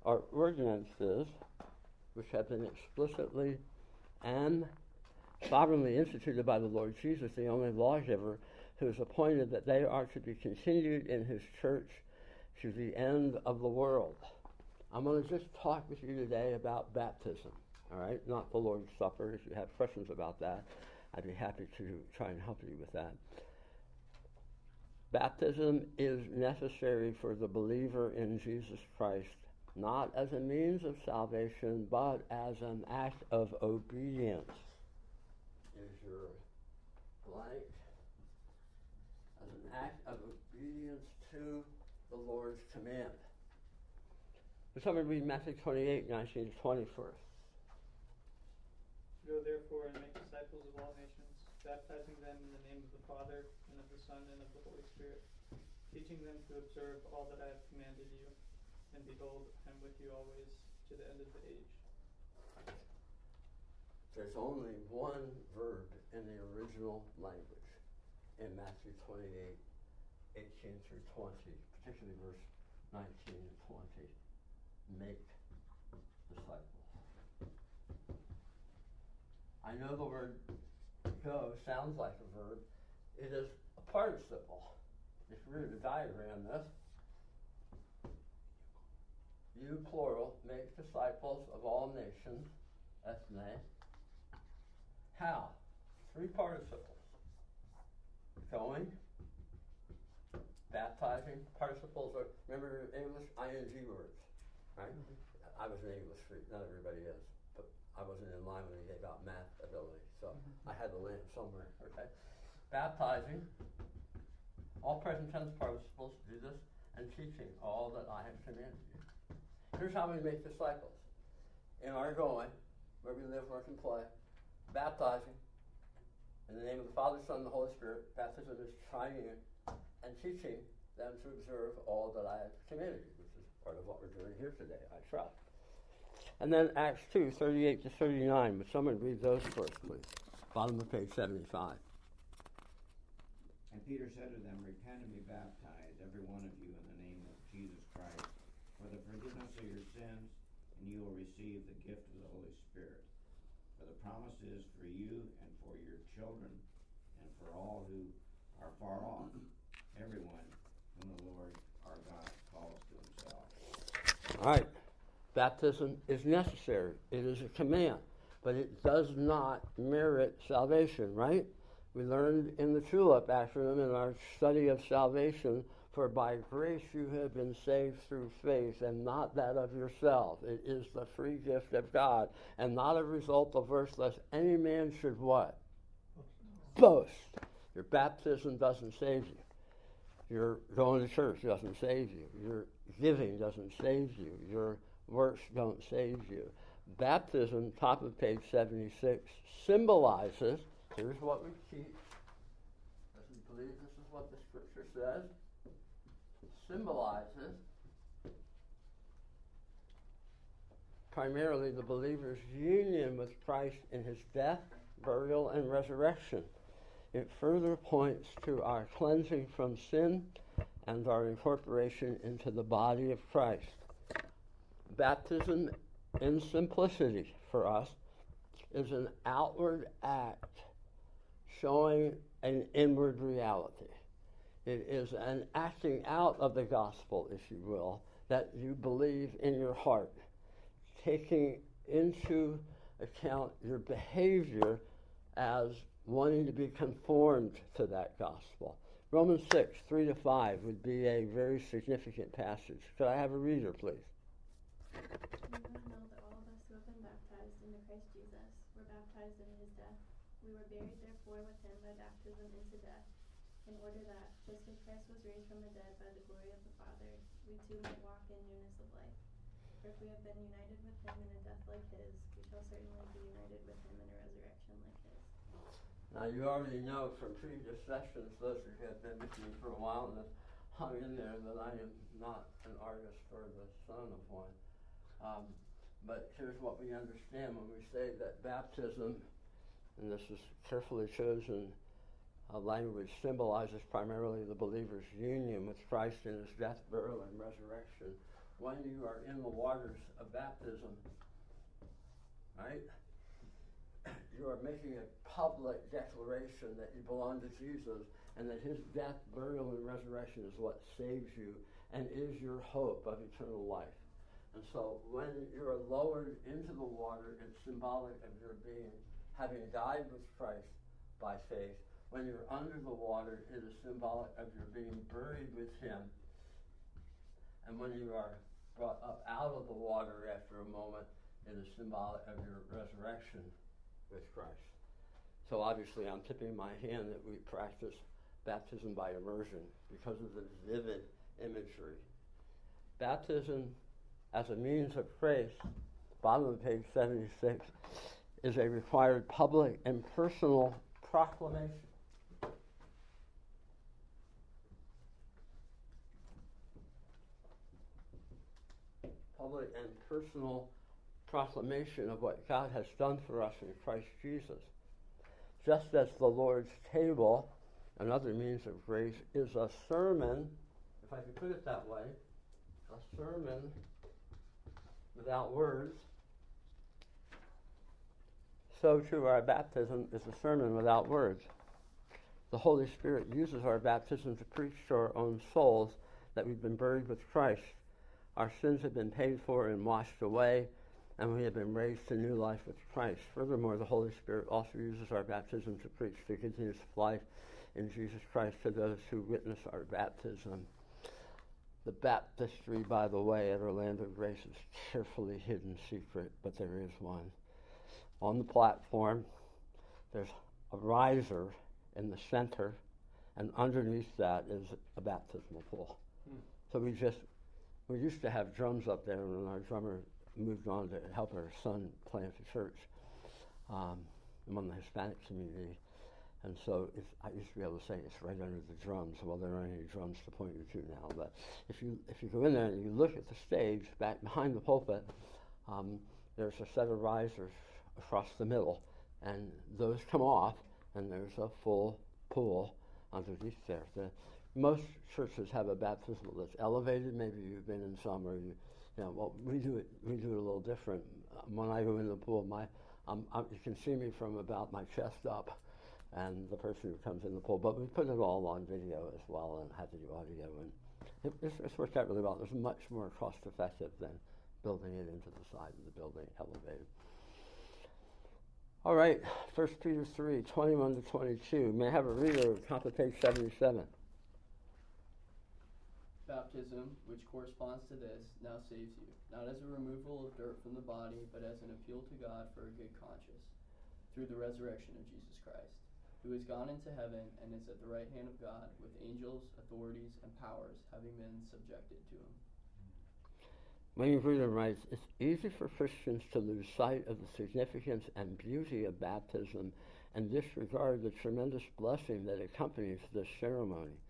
are ordinances which have been explicitly and sovereignly instituted by the Lord Jesus, the only lawgiver, who has appointed that they are to be continued in his church to the end of the world. I'm going to just talk with you today about baptism, all right? Not the Lord's Supper. If you have questions about that, I'd be happy to try and help you with that. Baptism is necessary for the believer in Jesus Christ, not as a means of salvation, but as an act of obedience. Is your blank? As an act of obedience to the Lord's command. So somebody read Matthew 28, 19 to 20 first. Go therefore and make disciples of all nations, baptizing them in the name of the Father, and of the Son, and of the Holy Spirit, teaching them to observe all that I have commanded you. And behold, I am with you always to the end of the age. There's only one verb in the original language in Matthew 28, 18 through 20, particularly verse 19 and 20. Make disciples. I know the word go sounds like a verb. It is a participle. If we were to diagram this, you plural make disciples of all nations, ethne. How? Three participles. Going, baptizing, participles are, remember English ing words, right? Mm-hmm. I was an English freak, not everybody is, but I wasn't in line when they gave out math ability, so mm-hmm. I had to land somewhere, okay? Baptizing, all present tense participles do this, and teaching all that I have commanded you. Here's how we make disciples. In our going, where we live, work, and play, baptizing, in the name of the Father, Son, and the Holy Spirit, baptism is triune, and teaching them to observe all that I have commanded which is part of what we're doing here today, I trust. And then Acts 2, 38 to 39. Would someone read those first, please? Bottom of page 75. And Peter said to them, Repent and be baptized, every one of you, in the name of Jesus Christ, for the forgiveness of your sins, and you will receive the gift of the Holy Spirit. For the promise is for you and for your children, and for all who are far off, everyone whom the Lord our God calls to himself. All right. Baptism is necessary, it is a command, but it does not merit salvation, right? We learned in the TULIP acronym in our study of salvation for by grace you have been saved through faith, and not that of yourself. It is the free gift of God, and not a result of works, lest any man should what? Boast. Your baptism doesn't save you. Your going to church doesn't save you. Your giving doesn't save you. Your works don't save you. Baptism, top of page 76, symbolizes here's what we teach. Doesn't believe this is what the scripture says symbolizes primarily the believer's union with Christ in his death, burial, and resurrection. It further points to our cleansing from sin and our incorporation into the body of Christ. Baptism, in simplicity for us, is an outward act showing an inward reality. It is an acting out of the gospel, if you will, that you believe in your heart, taking into account your behavior as wanting to be conformed to that gospel. Romans 6, 3 to 5 would be a very significant passage. Could I have a reader, please? You know that all of us who have been baptized into Christ Jesus were baptized into his death. We were buried, therefore, with him by baptism into death, in order that, just as Christ was raised from the dead by the glory of the Father, we too might walk in newness of life. For if we have been united with him in a death like his, we shall certainly be united with him in a resurrection like his. Now, you already know from previous sessions, those who have been with me for a while and have hung in there, that I am not an artist or the son of one. Um, but here's what we understand when we say that baptism, and this is carefully chosen uh, language, symbolizes primarily the believer's union with Christ in his death, burial, and resurrection. When you are in the waters of baptism, right, you are making a public declaration that you belong to Jesus and that his death, burial, and resurrection is what saves you and is your hope of eternal life. And so when you're lowered into the water, it's symbolic of your being, having died with Christ by faith. When you're under the water, it is symbolic of your being buried with Him. And when you are brought up out of the water after a moment, it is symbolic of your resurrection with Christ. So obviously, I'm tipping my hand that we practice baptism by immersion because of the vivid imagery. Baptism as a means of grace, bottom of page 76, is a required public and personal proclamation. Public and personal proclamation of what God has done for us in Christ Jesus. Just as the Lord's table, another means of grace, is a sermon, if I can put it that way, a sermon without words. So too our baptism is a sermon without words. The Holy Spirit uses our baptism to preach to our own souls that we've been buried with Christ. Our sins have been paid for and washed away, and we have been raised to new life with Christ. Furthermore, the Holy Spirit also uses our baptism to preach the good news of life in Jesus Christ to those who witness our baptism. The baptistry, by the way, at Orlando Grace is carefully hidden secret, but there is one. On the platform, there's a riser in the center, and underneath that is a baptismal pool. Hmm. So we just, we used to have drums up there, and our drummer moved on to help our son plant a church um, among the Hispanic community. And so I used to be able to say it's right under the drums. Well, there aren't any drums to point you to now. But if you if you go in there and you look at the stage back behind the pulpit, um, there's a set of risers across the middle, and those come off, and there's a full pool underneath there. The, most churches have a baptismal that's elevated. Maybe you've been in some, or you, you know, well, we do it. We do it a little different. When I go in the pool, my um, I, you can see me from about my chest up and the person who comes in the pool. But we put it all on video as well and had to do audio. And it, it's, it's worked out really well. It's much more cost effective than building it into the side of the building elevated. All right, 1 Peter 3, 21 to 22. May I have a reader top of page 77? Baptism, which corresponds to this, now saves you, not as a removal of dirt from the body, but as an appeal to God for a good conscience, through the resurrection of Jesus Christ who has gone into heaven and is at the right hand of God, with angels, authorities, and powers having been subjected to him. Wayne Grudem writes, It's easy for Christians to lose sight of the significance and beauty of baptism and disregard the tremendous blessing that accompanies this ceremony.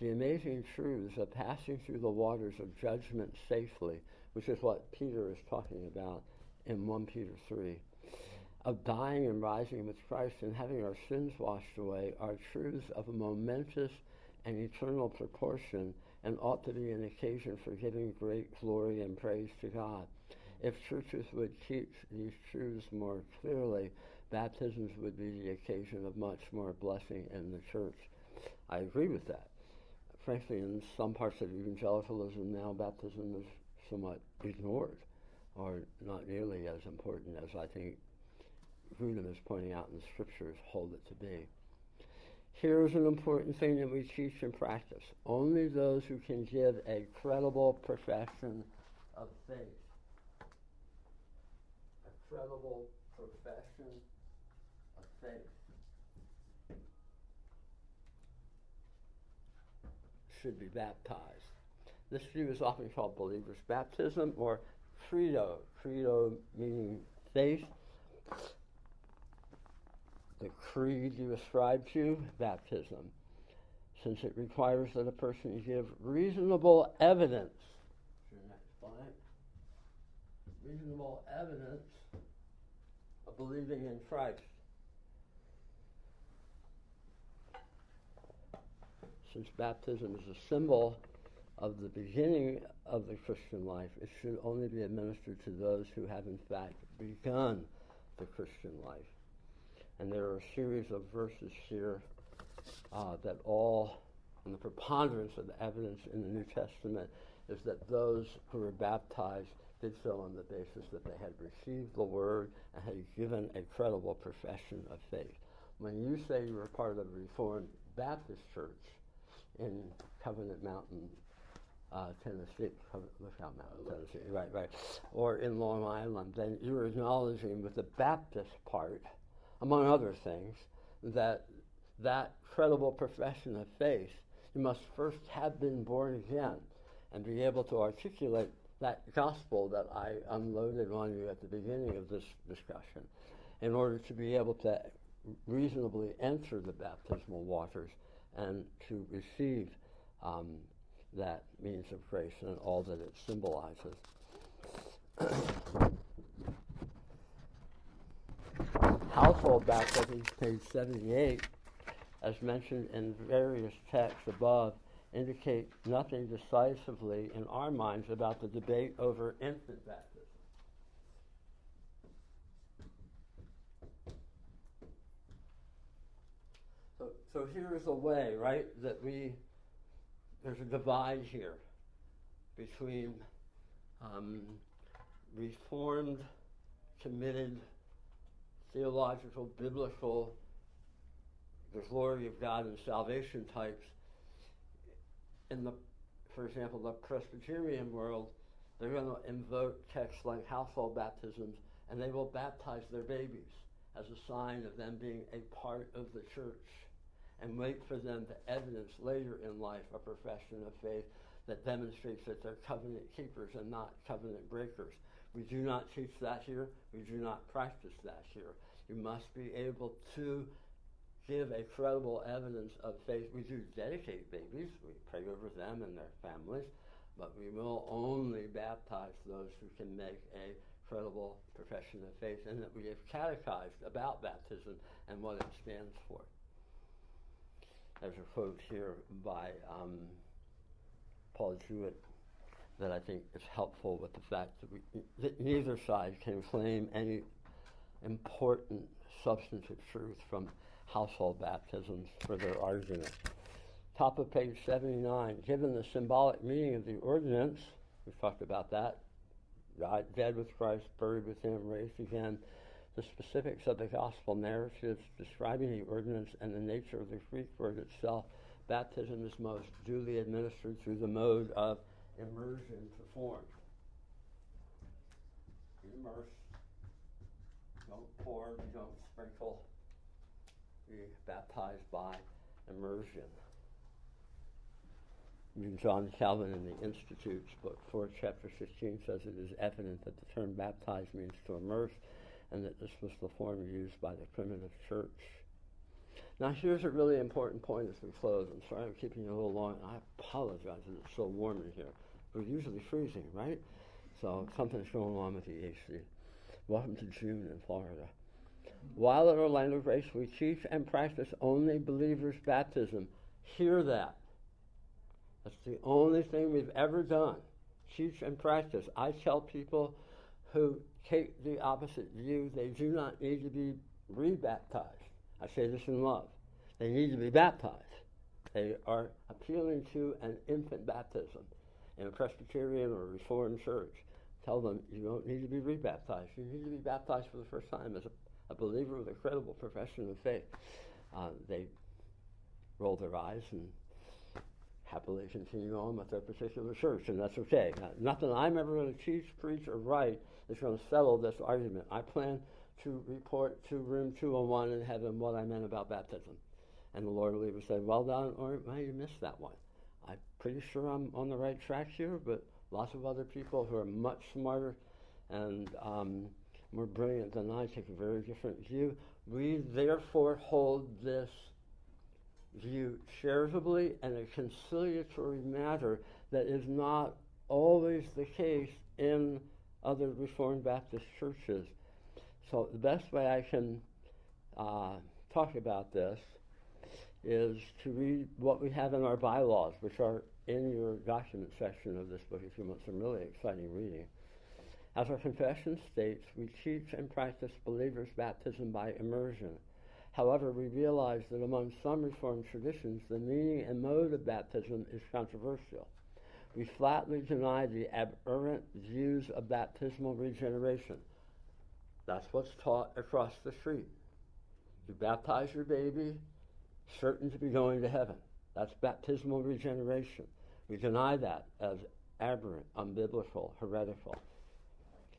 The amazing truths of passing through the waters of judgment safely, which is what Peter is talking about in 1 Peter 3 of dying and rising with Christ and having our sins washed away are truths of a momentous and eternal proportion and ought to be an occasion for giving great glory and praise to God. If churches would teach these truths more clearly, baptisms would be the occasion of much more blessing in the church. I agree with that. Frankly, in some parts of evangelicalism now, baptism is somewhat ignored or not nearly as important as I think Grudem is pointing out in the scriptures hold it to be. Here's an important thing that we teach and practice. Only those who can give a credible profession of faith. A credible profession of faith. Should be baptized. This view is often called believer's baptism or credo. Credo meaning faith the creed you ascribe to, baptism, since it requires that a person give reasonable evidence. Reasonable evidence of believing in Christ. Since baptism is a symbol of the beginning of the Christian life, it should only be administered to those who have in fact begun the Christian life. And there are a series of verses here uh, that all, and the preponderance of the evidence in the New Testament is that those who were baptized did so on the basis that they had received the word and had given a credible profession of faith. When you say you were part of the Reformed Baptist Church in Covenant Mountain, uh, Tennessee, Lookout Mountain, Tennessee, right, right, or in Long Island, then you're acknowledging with the Baptist part among other things, that that credible profession of faith, you must first have been born again and be able to articulate that gospel that I unloaded on you at the beginning of this discussion in order to be able to reasonably enter the baptismal waters and to receive um, that means of grace and all that it symbolizes. household baptism, page 78, as mentioned in various texts above, indicate nothing decisively in our minds about the debate over infant baptism. So, so here's a way, right, that we, there's a divide here between um, reformed, committed theological, biblical, the glory of God and salvation types. In the, for example, the Presbyterian world, they're going to invoke texts like household baptisms, and they will baptize their babies as a sign of them being a part of the church, and wait for them to evidence later in life a profession of faith that demonstrates that they're covenant keepers and not covenant breakers. We do not teach that here. We do not practice that here. You must be able to give a credible evidence of faith. We do dedicate babies. We pray over them and their families. But we will only baptize those who can make a credible profession of faith and that we have catechized about baptism and what it stands for. There's a quote here by um, Paul Jewett that I think is helpful with the fact that, we, that neither side can claim any important substantive truth from household baptisms for their argument. Top of page 79, given the symbolic meaning of the ordinance, we've talked about that, died, dead with Christ, buried with him, raised again, the specifics of the gospel narratives describing the ordinance and the nature of the Greek word itself, baptism is most duly administered through the mode of immersion performed. Immerse. Don't pour, you don't sprinkle. Be baptized by immersion. John Calvin in the Institutes, book 4, chapter 16, says it is evident that the term baptize means to immerse, and that this was the form used by the primitive church. Now, here's a really important point as we close. I'm sorry I'm keeping you a little long. I apologize that it's so warm in here. We're usually freezing, right? So something's going on with the AC. Welcome to June in Florida. While at Orlando Grace, we teach and practice only believers' baptism. Hear that. That's the only thing we've ever done. Teach and practice. I tell people who take the opposite view, they do not need to be rebaptized. I say this in love. They need to be baptized. They are appealing to an infant baptism in a Presbyterian or Reformed church. Tell them you don't need to be rebaptized. You need to be baptized for the first time as a, a believer with a credible profession of faith. Uh, they roll their eyes and happily continue on with their particular church, and that's okay. Now, nothing I'm ever going to teach, preach, or write is going to settle this argument. I plan to report to room 201 in heaven what I meant about baptism. And the Lord will either say, Well done, or well, you missed that one. I'm pretty sure I'm on the right track here, but lots of other people who are much smarter and um, more brilliant than I take a very different view. We therefore hold this view charitably and a conciliatory matter that is not always the case in other Reformed Baptist churches. So the best way I can uh, talk about this is to read what we have in our bylaws, which are in your document section of this book if you want some really exciting reading. As our confession states, we teach and practice believers' baptism by immersion. However, we realize that among some Reformed traditions, the meaning and mode of baptism is controversial. We flatly deny the aberrant views of baptismal regeneration. That's what's taught across the street. You baptize your baby, certain to be going to heaven. That's baptismal regeneration. We deny that as aberrant, unbiblical, heretical,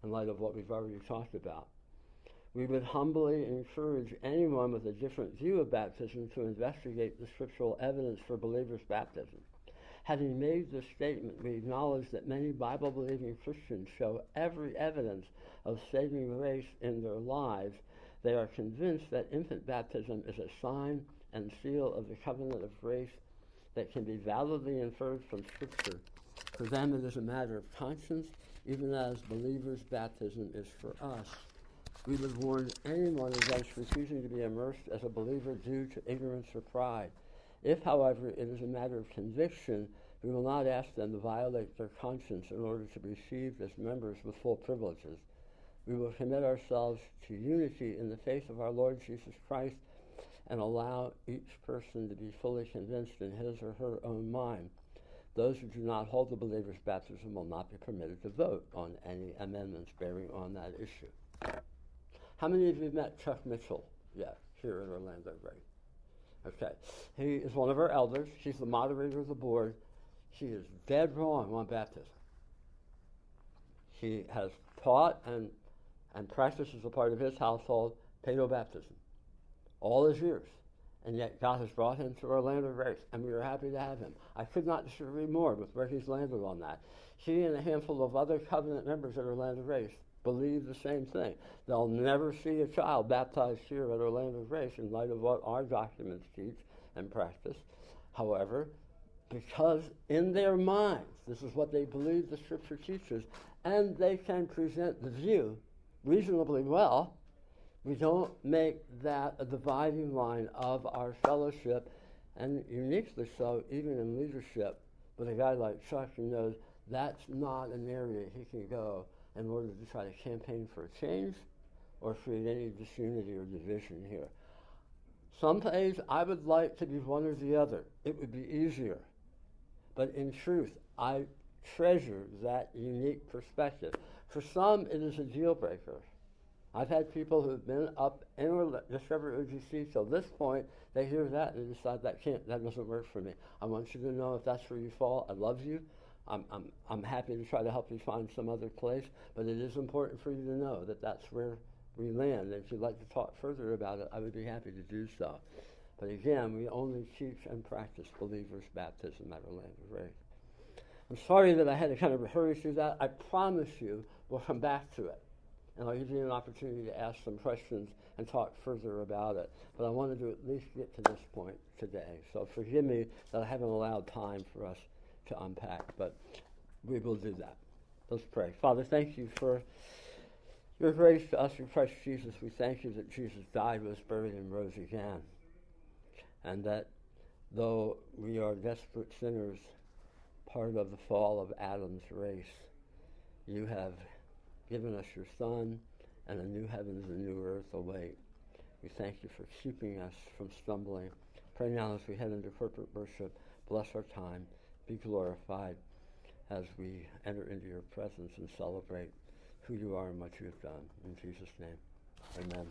in light of what we've already talked about. We would humbly encourage anyone with a different view of baptism to investigate the scriptural evidence for believers' baptism. Having made this statement, we acknowledge that many Bible believing Christians show every evidence of saving grace in their lives. They are convinced that infant baptism is a sign and seal of the covenant of grace that can be validly inferred from Scripture. For them, it is a matter of conscience, even as believers' baptism is for us. We would warn anyone against refusing to be immersed as a believer due to ignorance or pride. If, however, it is a matter of conviction, we will not ask them to violate their conscience in order to be received as members with full privileges. We will commit ourselves to unity in the faith of our Lord Jesus Christ and allow each person to be fully convinced in his or her own mind. Those who do not hold the believer's baptism will not be permitted to vote on any amendments bearing on that issue. How many of you have met Chuck Mitchell yet here in Orlando Grace? Okay. He is one of our elders. She's the moderator of the board. She is dead wrong on baptism. She has taught and, and practiced as a part of his household paedo baptism all his years. And yet God has brought him to Orlando Grace, and we are happy to have him. I could not disagree more with where he's landed on that. He and a handful of other covenant members at of Grace believe the same thing. They'll never see a child baptized here at Orlando Grace in light of what our documents teach and practice. However, because in their minds, this is what they believe the Scripture teaches, and they can present the view reasonably well we don't make that a dividing line of our fellowship, and uniquely so, even in leadership, with a guy like Chuck who knows that's not an area he can go in order to try to campaign for a change or create any disunity or division here. Some days I would like to be one or the other. It would be easier. But in truth, I treasure that unique perspective. For some, it is a deal breaker. I've had people who've been up in Discover OGC till this point, they hear that and they decide that can't, that doesn't work for me. I want you to know if that's where you fall, I love you. I'm, I'm, I'm happy to try to help you find some other place, but it is important for you to know that that's where we land. And if you'd like to talk further about it, I would be happy to do so. But again, we only teach and practice believers' baptism at Orlando Grace. I'm sorry that I had to kind of hurry through that. I promise you we'll come back to it and I'll give you an opportunity to ask some questions and talk further about it. But I wanted to at least get to this point today. So forgive me that I haven't allowed time for us to unpack, but we will do that. Let's pray. Father, thank you for your grace to us in Christ Jesus. We thank you that Jesus died, was buried, and rose again. And that though we are desperate sinners, part of the fall of Adam's race, you have given us your Son, and a new heavens and a new earth await. We thank you for keeping us from stumbling, Pray now as we head into corporate worship, bless our time, be glorified as we enter into your presence and celebrate who you are and what you have done. In Jesus' name, amen.